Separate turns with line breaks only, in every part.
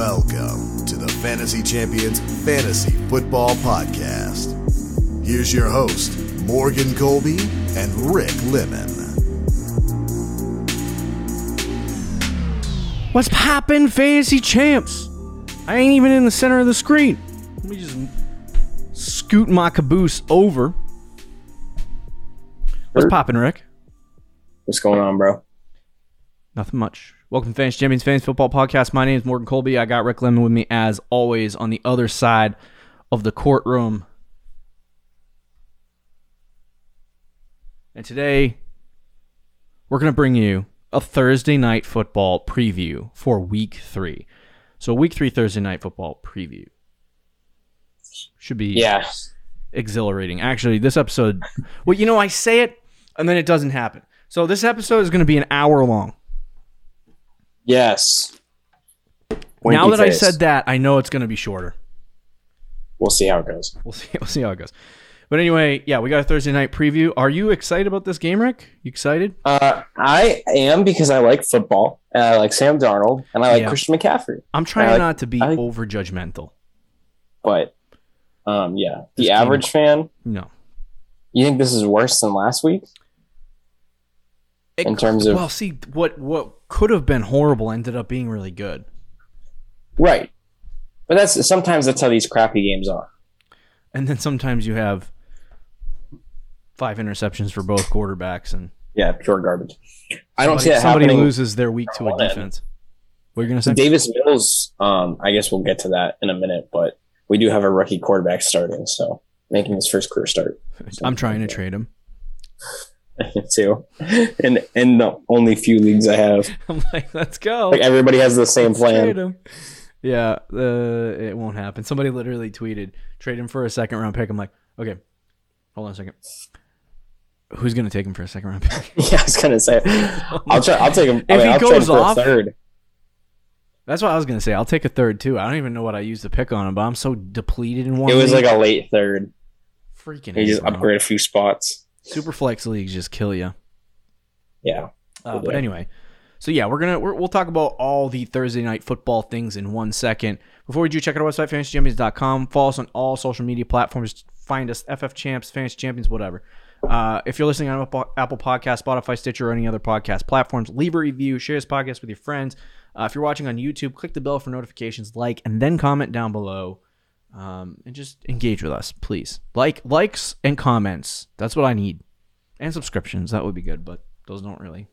Welcome to the Fantasy Champions Fantasy Football Podcast. Here's your host, Morgan Colby and Rick Lemon.
What's poppin', fantasy champs? I ain't even in the center of the screen. Let me just scoot my caboose over. What's poppin', Rick?
What's going on, bro?
Nothing much. Welcome to Fantasy Champions Fantasy Football Podcast. My name is Morgan Colby. I got Rick Lemon with me as always on the other side of the courtroom. And today, we're going to bring you a Thursday night football preview for week three. So, week three Thursday night football preview should be
Yeah.
exhilarating. Actually, this episode, well, you know, I say it and then it doesn't happen. So, this episode is going to be an hour long.
Yes.
now
Winky
that I said that, I know it's going to be shorter.
we'll see how it goes.
We'll see. We'll see how it goes. But anyway, yeah, we got a Thursday night preview. Are you excited about this game, Rick? You excited?
Uh, I am because I like football. And I like Sam Darnold, and I like
Yeah.
Christian McCaffrey.
I'm trying
like-
not to be
I like-
over judgmental.
But, um, yeah, the
This game-
average fan.
No.
You think this is worse than last week?
It
In terms of-
well, see what what could have been horrible ended up being really good.
Right. But that's sometimes that's how these crappy games are.
And then sometimes you have five interceptions for both quarterbacks, and
Yeah, pure garbage. I don't see that
somebody loses their week to a defense. What are you gonna say?
Davis Mills. Um, I guess we'll get to that in a minute, but we do have a rookie quarterback starting, so making his first career start.
I'm trying to trade him.
too. And in the only few leagues I have,
I'm like, let's go.
like everybody has the same
Let's
plan.
Yeah, uh, it won't happen. Somebody literally tweeted, trade him for a second round pick. I'm like, okay, hold on a second. Who's gonna take him for a second round pick?
Yeah, I was gonna say, I'll try. I'll take him. I
If
mean,
he
I'll
goes
for a
off-
third.
That's what I was gonna say. I'll take a third too. I don't even know what I used to pick on him, but I'm so depleted in one.
It was
league.
like a late third.
freaking.
He just upgraded a few spots.
Super flex leagues just kill you.
Yeah,
Uh, but anyway, so yeah, we're gonna we're, we'll talk about all the Thursday night football things in one second. Before we do, check out our website fantasychampions.com. Follow us on all social media platforms. Find us FF Champs, Fantasy Champions, whatever. Uh, if you're listening on Apple, Apple Podcast, Spotify, Stitcher, or any other podcast platforms, leave a review, share this podcast with your friends. Uh, if you're watching on YouTube, click the bell for notifications, like, and then comment down below, um, and just engage with us, please. Like, likes and comments. That's what I need, and subscriptions. That would be good, but those don't really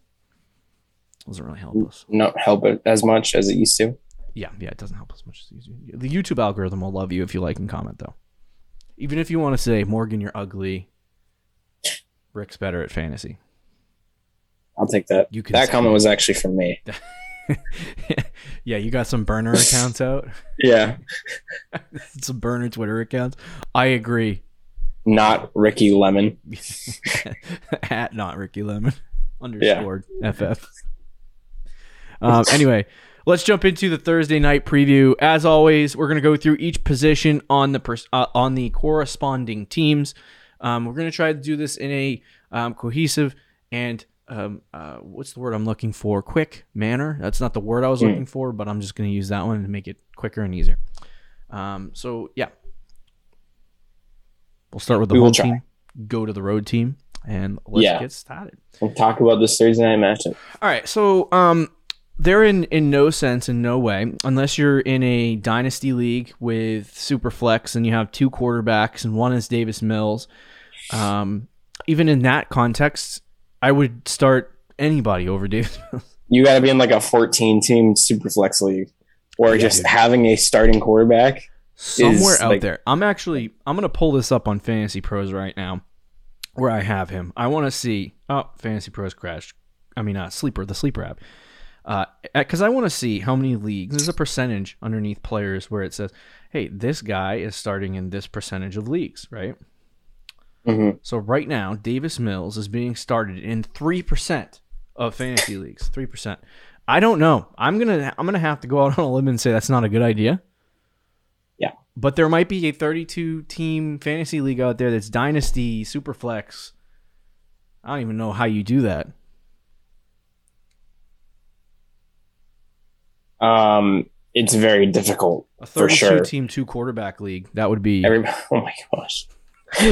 doesn't really help us.
not help it as much as it used to.
Yeah, yeah, it doesn't help as much as YouTube. The YouTube algorithm will love you if you like and comment, though. Even if you want to say, Morgan, you're ugly. Rick's better at fantasy.
I'll take that.
You
that comment was actually from me.
yeah, you got some burner accounts out.
Yeah,
some burner Twitter accounts. I agree.
not Ricky Lemon.
at not Ricky Lemon underscore FF. Um, anyway, let's jump into the Thursday night preview. As always, we're going to go through each position on the pers- uh, on the corresponding teams. Um, we're going to try to do this in a um, cohesive and um, uh, what's the word I'm looking for? Quick manner. That's not the word I was
Hmm.
looking for, but I'm just going to use that one to make it quicker and easier. Um, so yeah, we'll start with the
We
home team, go to the road team, and let's
Yeah.
get started.
We'll talk about this Thursday night matchup.
All right, so um, they're in in no sense, in no way, unless you're in a dynasty league with Superflex and you have two quarterbacks and one is Davis Mills. Um, even in that context, I would start anybody over Davis Mills.
You got to be in like a 14 team super flex league, or
Yeah,
just
dude.
having a starting quarterback.
somewhere out
like-
there. I'm actually I'm gonna pull this up on Fantasy Pros right now, where I have him. I want to see. Oh, Fantasy Pros crashed. I mean, uh, sleeper the sleeper app. Because I want to see how many leagues. There's a percentage underneath players where it says, "Hey, this guy is starting in this percentage of leagues." Right.
Mhm.
So right now, Davis Mills is being started in three percent of fantasy leagues. Three percent. I don't know. I'm gonna I'm gonna have to go out on a limb and say that's not a good idea.
Yeah.
But there might be a 32 team fantasy league out there that's dynasty, superflex. I don't even know how you do that.
Um, it's very difficult
A
for
32
sure.
team two quarterback league. That would be
Every, oh my gosh.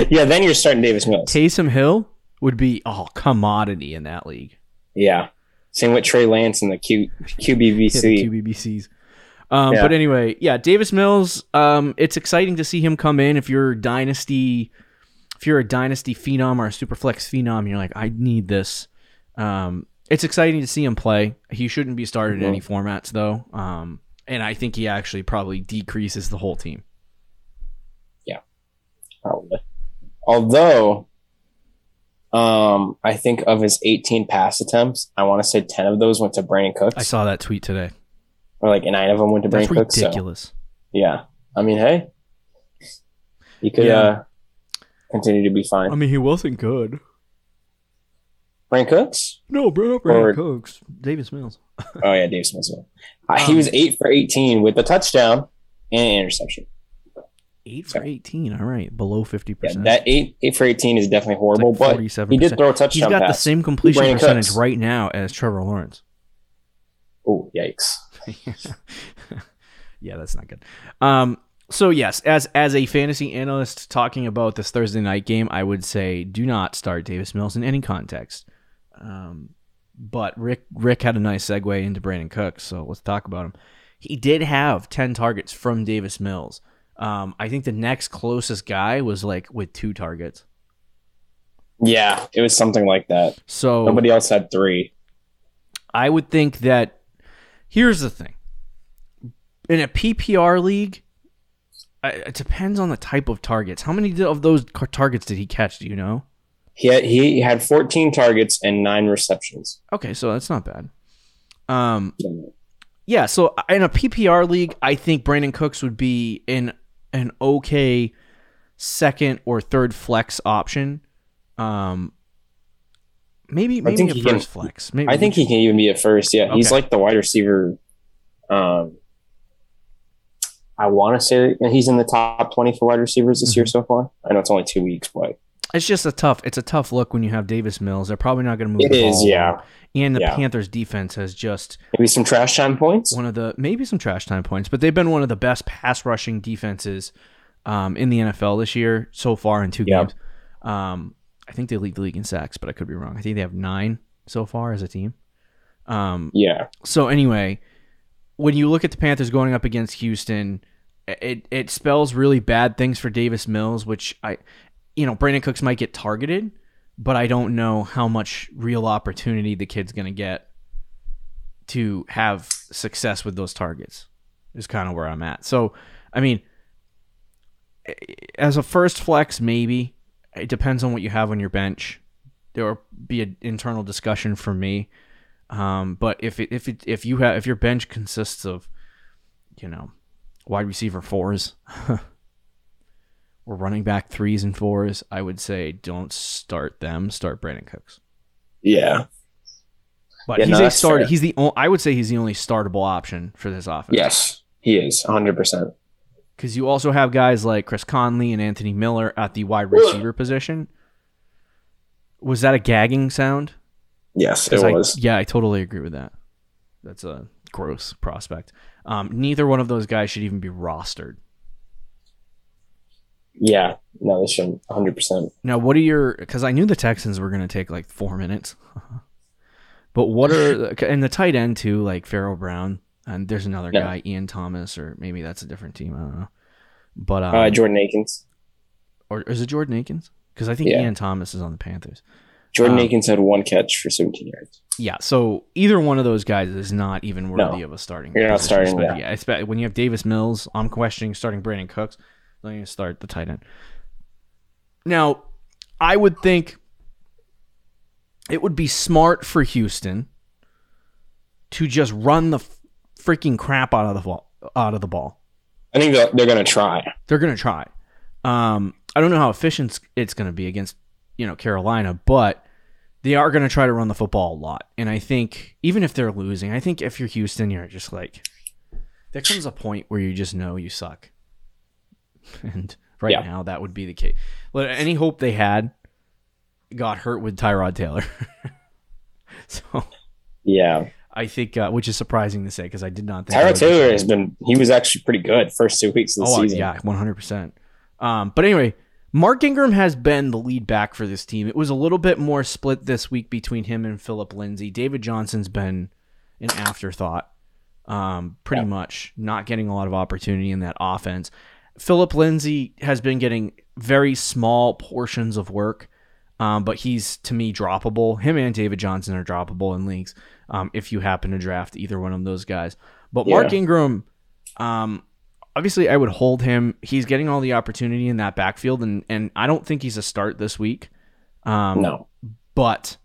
Yeah, then you're starting Davis Mills.
Taysom Hill would be oh commodity in that league.
Yeah. Same with Trey Lance and the Q
Yeah,
QBBC.
the QBBCs. Um,
Yeah.
But anyway, yeah, Davis Mills. Um, it's exciting to see him come in. If you're dynasty, if you're a dynasty phenom or a super flex phenom, you're like, I need this. Um, it's exciting to see him play. He shouldn't be started in any formats though. Um, and I think he actually probably decreases the whole team.
Probably. Although, um, I think of his 18 pass attempts, I want to say 10 of those went to Brandin Cooks,
I saw that tweet today.
or like nine of them went to
That's
Brandin Cooks. So,
ridiculous.
yeah, I mean, hey, he could
Yeah.
uh, continue to be fine.
I mean, he wasn't good.
Brandin Cooks?
No, bro,
Brandin
Cooks, Davis Mills.
Oh yeah, Davis Mills. Uh, he
Um,
was eight for 18 with a touchdown and an interception.
Eight for eighteen. All right, below fifty
Yeah,
percent.
that eight eight for 18 is definitely horrible,
like
but
47%.
he did throw a
He's
touchdown
got the
pass.
same completion
Brandin
percentage
Cooks.
right now as Trevor Lawrence.
Oh yikes!
yeah, that's not good. Um, so yes, as as a fantasy analyst talking about this Thursday night game, I would say do not start Davis Mills in any context. Um, but Rick Rick had a nice segue into Brandin Cooks, so let's talk about him. He did have ten targets from Davis Mills. Um, I think the next closest guy was like with two targets.
Yeah, it was something like that.
So
Nobody else had three.
I would think that here's the thing. In a PPR league, it depends on the type of targets. How many of those targets did he catch? Do you know?
He had, he had 14 targets and nine receptions.
Okay, so that's not bad. Um, yeah. So in a PPR league, I think Brandin Cooks would be in an okay second or third flex option. Um, maybe maybe
think
a
he can-
first flex. Maybe
I think he can even be a first. Yeah, he's like the wide receiver. Um, I want to say he's in the top 20 for wide receivers this
Mm-hmm.
year so far. I know it's only two weeks, but
It's just a tough. It's a tough look when you have Davis Mills. They're probably not going to move.
it
the
is. Yeah.
And the
Yeah.
Panthers' defense has just
maybe some trash time points.
one of the maybe some trash time points, but they've been one of the best pass rushing defenses um, in the NFL this year so far in two
Yeah.
games. Um, I think they lead the league in sacks, but I could be wrong. I think they have nine so far as a team. Um,
Yeah,
so anyway, when you look at the Panthers going up against Houston, it it spells really bad things for Davis Mills, which I, you know, Brandin Cooks might get targeted, but I don't know how much real opportunity the kid's going to get to have success with those targets. Is kind of where I'm at. So, I mean, as a first flex, maybe it depends on what you have on your bench. There will be an internal discussion for me. Um, but if it, if it, if you have if your bench consists of, you know, wide receiver fours, or running back threes and fours, I would say don't start them. Start Brandin Cooks.
yeah,
But
Yeah,
he's
no,
a start.
fair.
He's the. o- I would say he's the only startable option for this offense.
yes, he is 100. percent
because you also have guys like Chris Conley and Anthony Miller at the wide receiver position. Was that a gagging sound?
Yes, it
I-
was.
yeah, I totally agree with that. That's a gross prospect. Um, neither one of those guys should even be rostered.
Yeah, no, they shouldn't. 100. percent
Now, what are your? Because I knew the Texans were going to take like four minutes, but what are and the tight end too, like Pharaoh Brown, and there's another
Yeah.
guy, Ian Thomas, or maybe that's a different team. I don't know. But um,
Uh, Jordan Akins.
or is it Jordan Akins? Because I think
Yeah.
Ian Thomas is on the Panthers.
Jordan
um,
Akins had one catch for 17 yards.
Yeah, so either one of those guys is not even
No.
worthy of a starting.
You're not starting,
yeah. espe- when you have Davis Mills, I'm questioning starting Brandin Cooks. Then you start the tight end. Now, I would think it would be smart for Houston to just run the freaking crap out of the ball. Out of the ball,
I think they're, going to try.
they're gonna try. Um, I don't know how efficient it's gonna be against you know Carolina, but they are gonna try to run the football a lot. And I think even if they're losing, I think if you're Houston, you're just like there comes a point where you just know you suck. And right
Yeah.
now, that would be the case. Well, any hope they had got hurt with Tyrod Taylor. so
Yeah,
I think, uh, which is surprising to say because I did not think.
Tyrod Taylor has been he was actually pretty good first two weeks of the
Oh
season.
yeah, one hundred percent. Um, but anyway, Mark Ingram has been the lead back for this team. It was a little bit more split this week between him and Phillip Lindsay. David Johnson's been an afterthought, um, pretty
Yeah.
much not getting a lot of opportunity in that offense. Phillip Lindsay has been getting very small portions of work, um, but he's to me droppable. Him and David Johnson are droppable in leagues um, if you happen to draft either one of those guys. But Mark
Yeah.
Ingram, um, obviously, I would hold him. He's getting all the opportunity in that backfield, and and I don't think he's a start this week. Um,
No.
but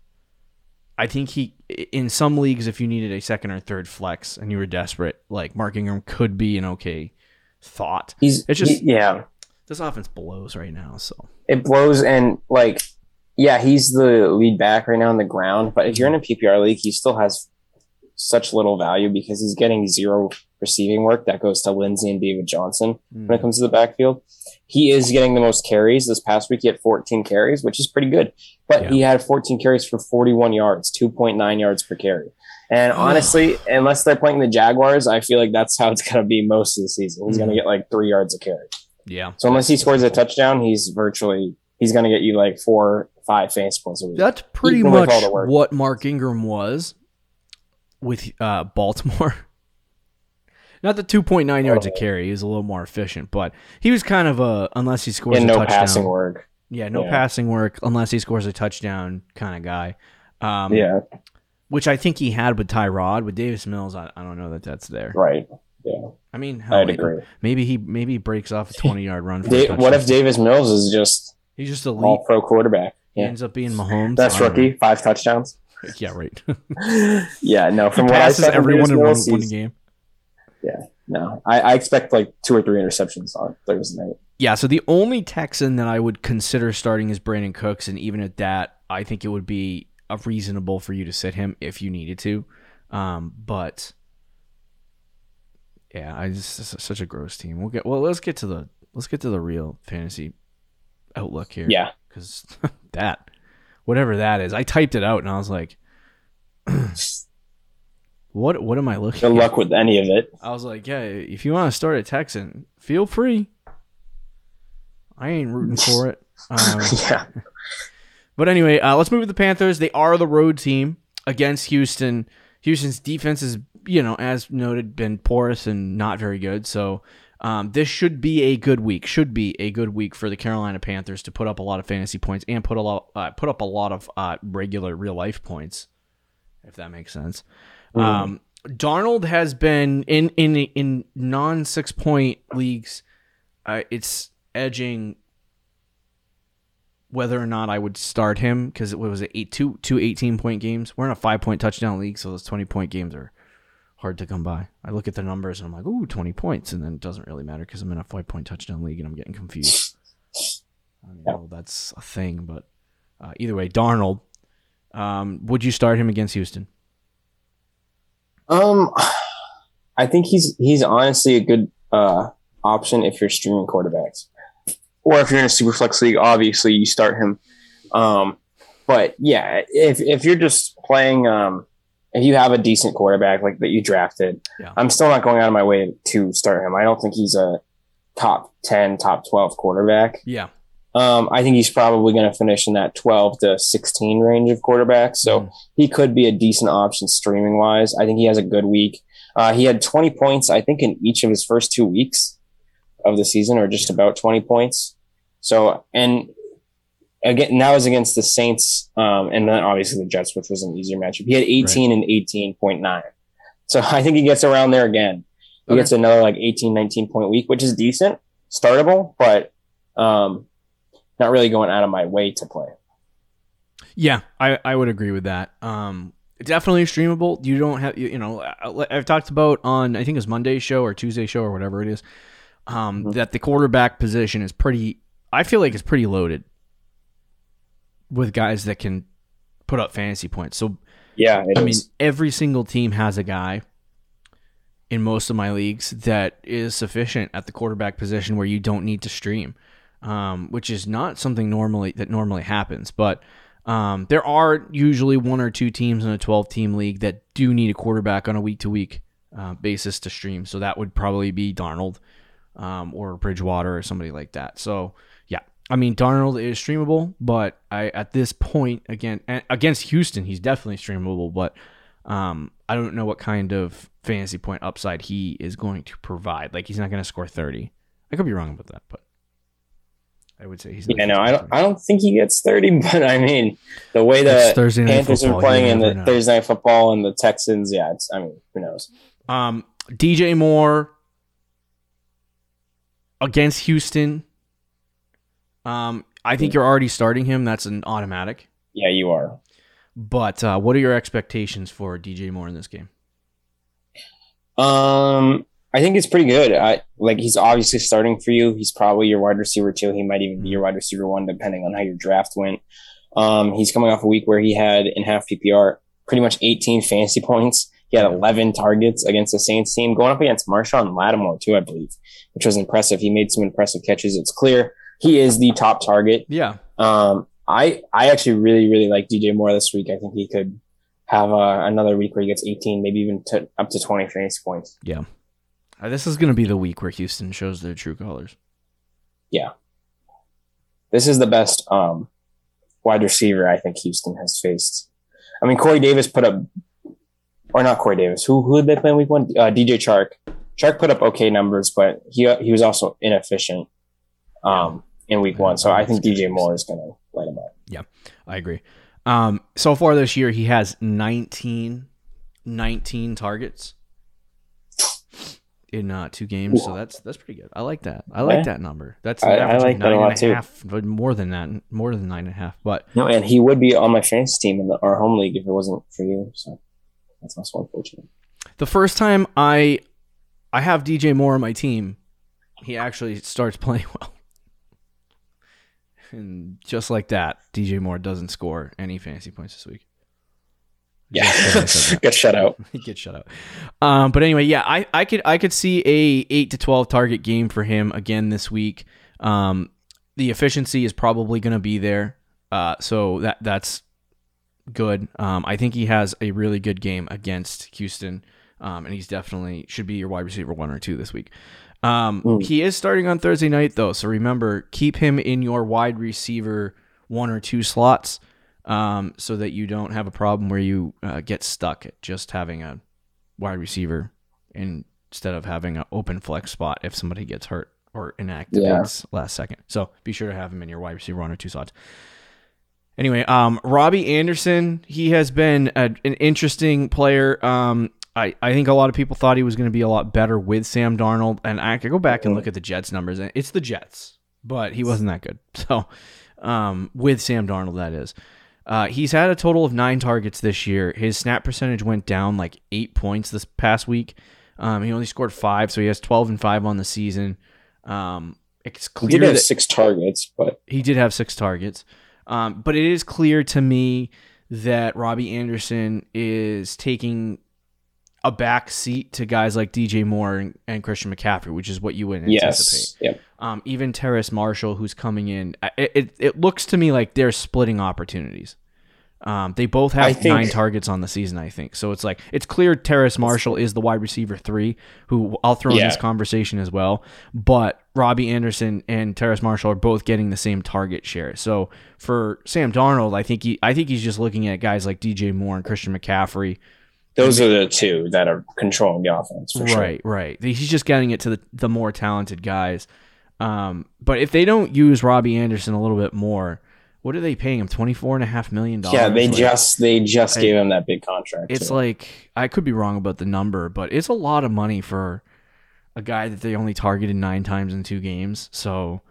I think he in some leagues, if you needed a second or third flex and you were desperate, like Mark Ingram could be an okay thought.
He's
It's just-
he- yeah.
This offense blows right now, so
It blows and like yeah, he's the lead back right now on the ground. But if you're in a PPR league, he still has such little value because he's getting zero receiving work that goes to Lindsay and David Johnson when it hmm. comes to the backfield. He is getting the most carries. This past week, he had 14 carries, which is pretty good. But
Yeah.
he had 14 carries for 41 yards, 2.9 yards per carry. And honestly, unless they're playing the Jaguars, I feel like that's how it's going to be most of the season. He's going to get like three yards a carry.
yeah,
So unless he scores a touchdown, he's virtually he's going to get you like four, five fantasy points a week.
that's pretty
Even
much
all the work.
what Mark Ingram was with uh, Baltimore. Not the 2.9 yards a
Oh.
carry. He was a little more efficient, but he was kind of a unless he scores
and
a
no
touchdown.
passing work.
Yeah, no
Yeah.
passing work unless he scores a touchdown kind of guy. Um,
Yeah,
which I think he had with Tyrod. With Davis Mills, I, I don't know that that's there.
right. Yeah,
I mean, hell,
I'd agree.
maybe he maybe he breaks off a 20 yard run. For
Da- what if Davis Mills is just
he's just a
all pro quarterback?
He ends up being Mahomes. don't
rookie, five touchdowns.
Yeah, right.
yeah, no.
he
From what I
passes
from
everyone in one, one
he's-
game.
No, I, I expect like two or three interceptions on Thursday night.
Yeah, so the only Texan that I would consider starting is Brandin Cooks, and even at that, I think it would be a reasonable for you to sit him if you needed to. Um, but yeah, I just this is such a gross team. We'll get well. Let's get to the let's get to the real fantasy outlook here.
Yeah,
because that whatever that is, I typed it out and I was like, what what am I looking?
good
at?
luck with any of it.
I was like, yeah, if you want to start a Texan, feel free. I ain't rooting for it. Um,
yeah,
but anyway, uh, let's move to the Panthers. They are the road team against Houston. Houston's defense is, you know, as noted, been porous and not very good. So um, this should be a good week. Should be a good week for the Carolina Panthers to put up a lot of fantasy points and put a lot, uh, put up a lot of uh, regular real life points, if that makes sense. Um, Darnold has been in in in non six point leagues. Uh, it's edging whether or not I would start him because it was it eight two two 18 point games. We're in a five point touchdown league, so those 20 point games are hard to come by. I look at the numbers and I'm like, ooh, 20 points, and then it doesn't really matter because I'm in a five point touchdown league and I'm getting confused. I know that's a thing, but uh, either way, Darnold. Um, would you start him against Houston?
Um, I think he's he's honestly a good uh option if you're streaming quarterbacks, or if you're in a super flex league. Obviously, you start him. Um, but yeah, if if you're just playing, um, if you have a decent quarterback like that you drafted,
Yeah.
I'm still not going out of my way to start him. I don't think he's a top ten, top twelve quarterback.
Yeah.
Um, I think he's probably going to finish in that 12 to 16 range of quarterbacks. So
Mhm.
he could be a decent option streaming wise. I think he has a good week. Uh, he had 20 points, I think, in each of his first two weeks of the season, or just about 20 points. So, and again, that was against the Saints, um, and then obviously the Jets, which was an easier matchup. He had 18 and 18.9. So I think he gets around there again. He
Okay.
gets another like 18, 19 point week, which is decent, startable, but um, not really going out of my way to play.
Yeah, I, I would agree with that. Um, definitely streamable. You don't have you, you know I've talked about on I think it was Monday show or Tuesday show or whatever it is. Um,
Mhm.
that the quarterback position is pretty. I feel like it's pretty loaded with guys that can put up fantasy points. So
Yeah,
I mean, every single team has a guy in most of my leagues that is sufficient at the quarterback position where you don't need to stream, um, which is not something normally that normally happens. But Um, there are usually one or two teams in a 12 team league that do need a quarterback on a week to week basis to stream. So that would probably be Darnold um, or Bridgewater or somebody like that. So yeah, I mean Darnold is streamable, but I at this point again against Houston, he's definitely streamable. But um, I don't know what kind of fantasy point upside he is going to provide. Like he's not going to score 30. I could be wrong about that, but I would say he's.
Yeah, no, I don't. I don't think he gets thirty, but I mean, the way the Panthers are playing in the know. Thursday night football and the Texans, yeah, it's. I mean, who knows?
Um, DJ Moore against Houston. Um, I think you're already starting him. That's an automatic.
Yeah, you are.
But uh, what are your expectations for DJ Moore in this game?
Um, I think it's pretty good. I like he's obviously starting for you. He's probably your wide receiver two. He might even be your wide receiver one, depending on how your draft went. Um, he's coming off a week where he had in half PPR pretty much 18 fantasy points. He had 11 targets against the Saints team, going up against Marshon Lattimore too, I believe, which was impressive. He made some impressive catches. It's clear he is the top target.
Yeah.
Um, I I actually really really like DJ Moore this week. I think he could have uh, another week where he gets 18, maybe even to, up to 20 fantasy points.
Yeah. Uh, this is going to be the week where Houston shows their true colors.
Yeah. This is the best um, wide receiver I think Houston has faced. I mean, Corey Davis put up, or not Corey Davis. Who who did they play in week one? Uh, DJ Chark. Chark put up okay numbers, but he he was also inefficient um, in week one. So I think DJ Moore is going to light him up.
Yeah, I agree. Um, so far this year, he has 19, 19 targets in uh, two games. So that's that's pretty good. I like that. I like yeah. that number. That's
I, I like that a lot too.
Half, but more than that, more than nine and a half. But
no, and he would be on my fantasy team in the, our home league if it wasn't for you. So that's also unfortunate.
The first time I I have DJ Moore on my team, he actually starts playing well. And just like that, DJ Moore doesn't score any fantasy points this week.
Yeah, get shut out.
get shut out. Um, but anyway, yeah, I, I could I could see a eight to twelve target game for him again this week. Um, the efficiency is probably going to be there, uh, so that that's good. Um, I think he has a really good game against Houston, um, and he's definitely should be your wide receiver one or two this week. Um, mm. He is starting on Thursday night though, so remember keep him in your wide receiver one or two slots um, so that you don't have a problem where you uh, get stuck at just having a wide receiver instead of having an open flex spot if somebody gets hurt or inactive yeah. last second. So be sure to have him in your wide receiver one or two slots. Anyway, um, Robbie Anderson, he has been a, an interesting player. Um, I, I think a lot of people thought he was going to be a lot better with Sam Darnold, and I could go back and look at the Jets numbers, and it's the Jets, but he wasn't that good. So, um, with Sam Darnold, that is. Uh, he's had a total of nine targets this year. His snap percentage went down like eight points this past week. Um, he only scored five, so he has twelve and five on the season. Um, it's clear
he did have six targets, but
he did have six targets. Um, but it is clear to me that Robbie Anderson is taking a back seat to guys like DJ Moore and, and Christian McCaffrey, which is what you would anticipate.
Yes. Yep.
Um, even Terrace Marshall, who's coming in, it, it, it, looks to me like they're splitting opportunities. Um, they both have think, nine targets on the season, I think. So it's like it's clear Terrace Marshall is the wide receiver three, who I'll throw yeah. in this conversation as well. But Robbie Anderson and Terrace Marshall are both getting the same target share. So for Sam Darnold, I think he I think he's just looking at guys like DJ Moore and Christian McCaffrey
those are the two that are controlling the offense.
right,
sure.
right. He's just getting it to the, the more talented guys. Um, but if they don't use Robbie Anderson a little bit more, what are they paying him? Twenty four and a half million dollars.
Yeah, they like, just they just I, gave him that big contract.
It's too. like I could be wrong about the number, but it's a lot of money for a guy that they only targeted nine times in two games. So,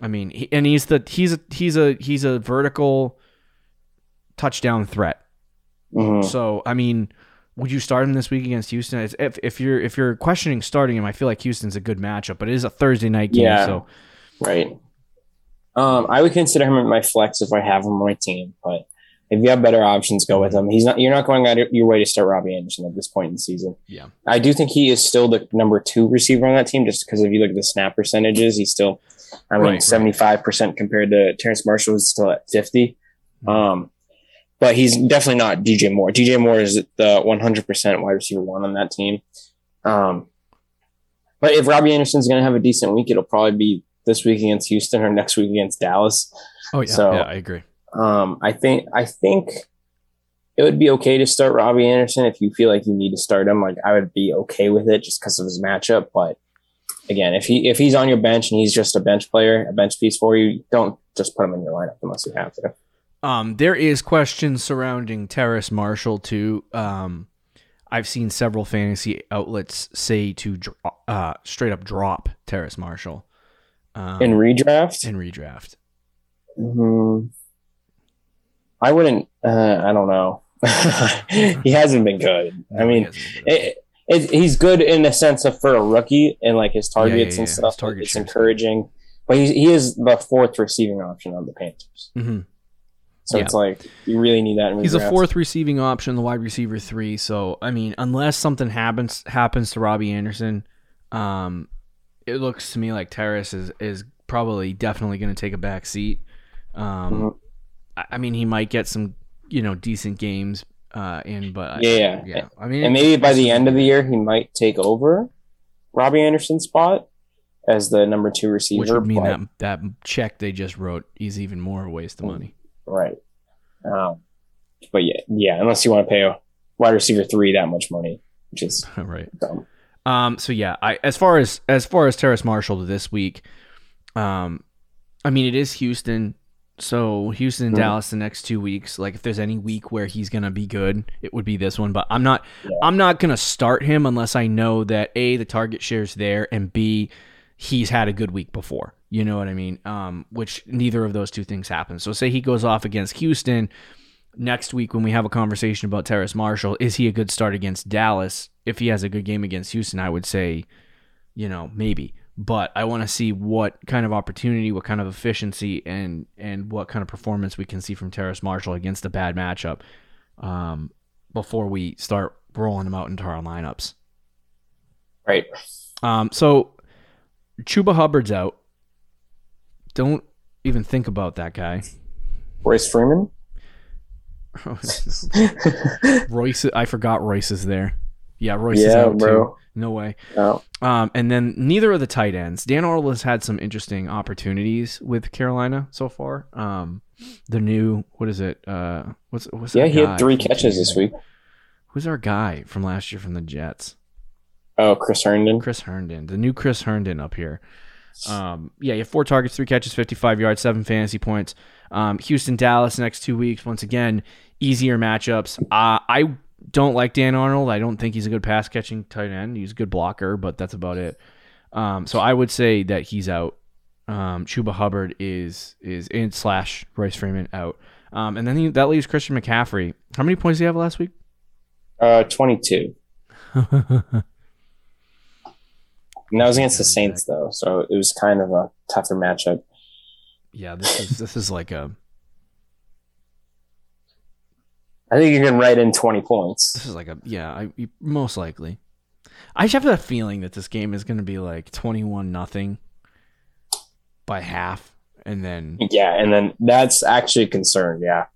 I mean, he, and he's the he's a he's a he's a vertical touchdown threat. Mm-hmm. So, I mean, would you start him this week against Houston? If if you're if you're questioning starting him, I feel like Houston's a good matchup, but it is a Thursday night game. Yeah, so
right. Um, I would consider him my flex if I have him on my team, but if you have better options, go with him. He's not. You're not going out your way to start Robbie Anderson at this point in the season.
Yeah,
I do think he is still the number two receiver on that team, just because if you look at the snap percentages, he's still, I mean, seventy five percent compared to Terrence Marshall is still at fifty. Um, but he's definitely not DJ Moore. DJ Moore is the 100% wide receiver one on that team. Um, but if Robbie Anderson's going to have a decent week, it'll probably be this week against Houston or next week against Dallas.
Oh yeah,
So-
yeah, I agree.
Um, I think I think it would be okay to start Robbie Anderson if you feel like you need to start him. Like I would be okay with it just because of his matchup. But again, if he if he's on your bench and he's just a bench player, a bench piece for you, don't just put him in your lineup unless you have to.
Um, there is questions surrounding Terrace Marshall too. Um, I've seen several fantasy outlets say to dr- uh, straight up drop Terrace Marshall um,
In redraft,
in redraft.
Mhm. I wouldn't. Uh, I don't know. he hasn't been good. I mean,
good.
it, it, he's good in the sense of for a rookie and like his targets
yeah,
and
yeah. His
stuff.
target
it's
good.
encouraging, but he he is the fourth receiving option on the Panthers.
Mhm.
So
Yeah.
it's like you really need that.
He's a fourth receiving option, the wide receiver three. So I mean, unless something happens happens to Robbie Anderson, um, it looks to me like Terrace is is probably definitely going to take a back seat. Um,
Mhm.
I, I mean, he might get some you know decent games uh, in, but
Yeah, yeah.
yeah. I mean,
and maybe by the end of the year he might take over Robbie Anderson's spot as the number two receiver.
which would mean
but-
that that check they just wrote is even more a waste of
Mm.
money.
right. Um, but yeah, yeah. Unless you want to pay a wide receiver three that much money, which is
right.
dumb.
Um. So yeah, I as far as as far as Terrace Marshall this week, um, I mean it is Houston. So Houston and
Mhm.
Dallas the next two weeks. Like if there's any week where he's gonna be good, it would be this one. But I'm not.
Yeah.
I'm not gonna start him unless I know that a the target share's there and b he's had a good week before. You know what I mean? Um, which neither of those two things happen. So say he goes off against Houston next week when we have a conversation about Terrace Marshall. Is he a good start against Dallas? If he has a good game against Houston, I would say, you know, maybe. But I want to see what kind of opportunity, what kind of efficiency, and and what kind of performance we can see from Terrace Marshall against a bad matchup um, before we start rolling him out into our lineups.
Right.
Um, so Chuba Hubbard's out. Don't even think about that guy.
Royce Freeman.
Royce, I forgot Royce is there. Yeah, Royce is
yeah,
out too. No way.
No.
Um, and then neither of the tight ends. Dan Arnold has had some interesting opportunities with Carolina so far. Um, the new what is it? Uh, what's what's
Yeah, he had three catches this week.
Who's our guy from last year from the Jets?
Oh, Chris Herndon.
Chris Herndon, the new Chris Herndon up here. Um, yeah, you have four targets, three catches, 55 yards, seven fantasy points. Um, Houston, Dallas, next two weeks. Once again, easier matchups. Uh, I don't like Dan Arnold. I don't think he's a good pass catching tight end. He's a good blocker, but that's about it. Um, so I would say that he's out. Um, Chuba Hubbard is is in slash Royce Freeman out. Um, and then he, that leaves Christian McCaffrey. How many points did he have last week?
Uh, 22. And that was against the Saints, though, so it was kind of a tougher matchup.
yeah, this is this is like a
I think you can write in 20 points.
This is like a yeah, I most likely. I just have that feeling that this game is going to be like twenty-one nothing by half, and then
Yeah, and then that's actually a concern. Yeah,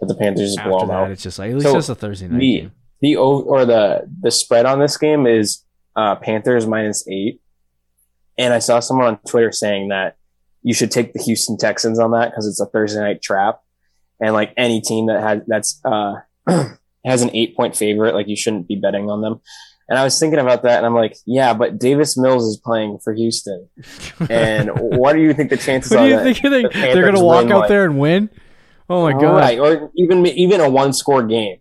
that the Panthers just blow
after
them
that,
out.
it's just like at least
So,
it's a Thursday night
the
game.
the o- or the the spread on this game is uh, Panthers minus eight, and I saw someone on Twitter saying that you should take the Houston Texans on that because it's a Thursday night trap, and like any team that has that's uh, has an eight point favorite, like you shouldn't be betting on them. And I was thinking about that, and I'm like, yeah, but Davis Mills is playing for Houston, and what do you think the chances
what
are
do you
that
think?
The
they're going to walk out
like-
there and win? Oh my god!
Right, or even even a one score game.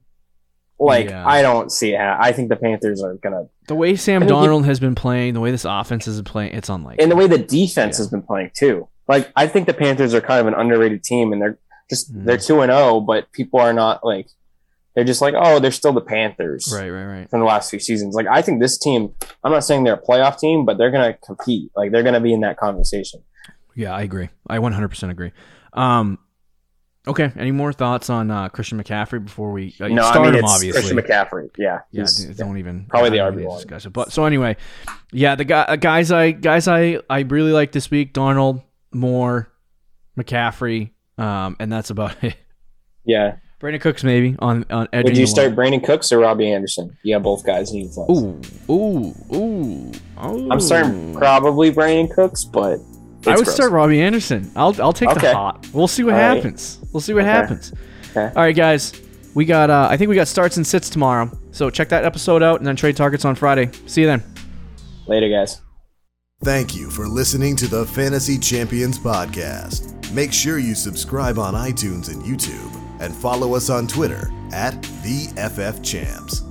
Like
Yeah.
I don't see it. I think the Panthers are gonna,
The way Sam
I mean,
Darnold has been playing, the way this offense has been playing, it's unlikely.
and the way the defense
Yeah.
has been playing too. Like I think the Panthers are kind of an underrated team, and they're just
Mhm.
they're two and zero, but people are not like they're just like oh they're still the Panthers
right, right, right.
from the last few seasons. Like I think this team, I'm not saying they're a playoff team, but they're gonna compete. Like they're gonna be in that conversation.
Yeah, I agree. I 100% agree. Um, okay. Any more thoughts on uh, Christian McCaffrey before we uh,
no,
start
I mean
him? Obviously,
Christian McCaffrey. Yeah,
Yeah, don't even
Probably the
I don't
RB1.
discuss it. But so anyway, yeah, the guy, uh, guys, I guys, I I really like this week. Darnold, Moore, McCaffrey, um, and that's about it.
Yeah.
Brandin Cooks maybe on on edge.
Would you start Brandin Cooks or Robbie Anderson? Yeah, both guys need flex.
Ooh, ooh, ooh, ooh.
I'm starting probably Brandin Cooks, but
I would gross. start Robbie Anderson. I'll I'll take okay. the hot. We'll see what All happens. Right. We'll see what okay. happens. Okay. All right, guys. We got uh, I think we got starts and sits tomorrow. So check that episode out and then trade targets on Friday. See you then.
Later, guys.
Thank you for listening to the Fantasy Champions Podcast. Make sure you subscribe on iTunes and YouTube and follow us on Twitter at the FF Champs.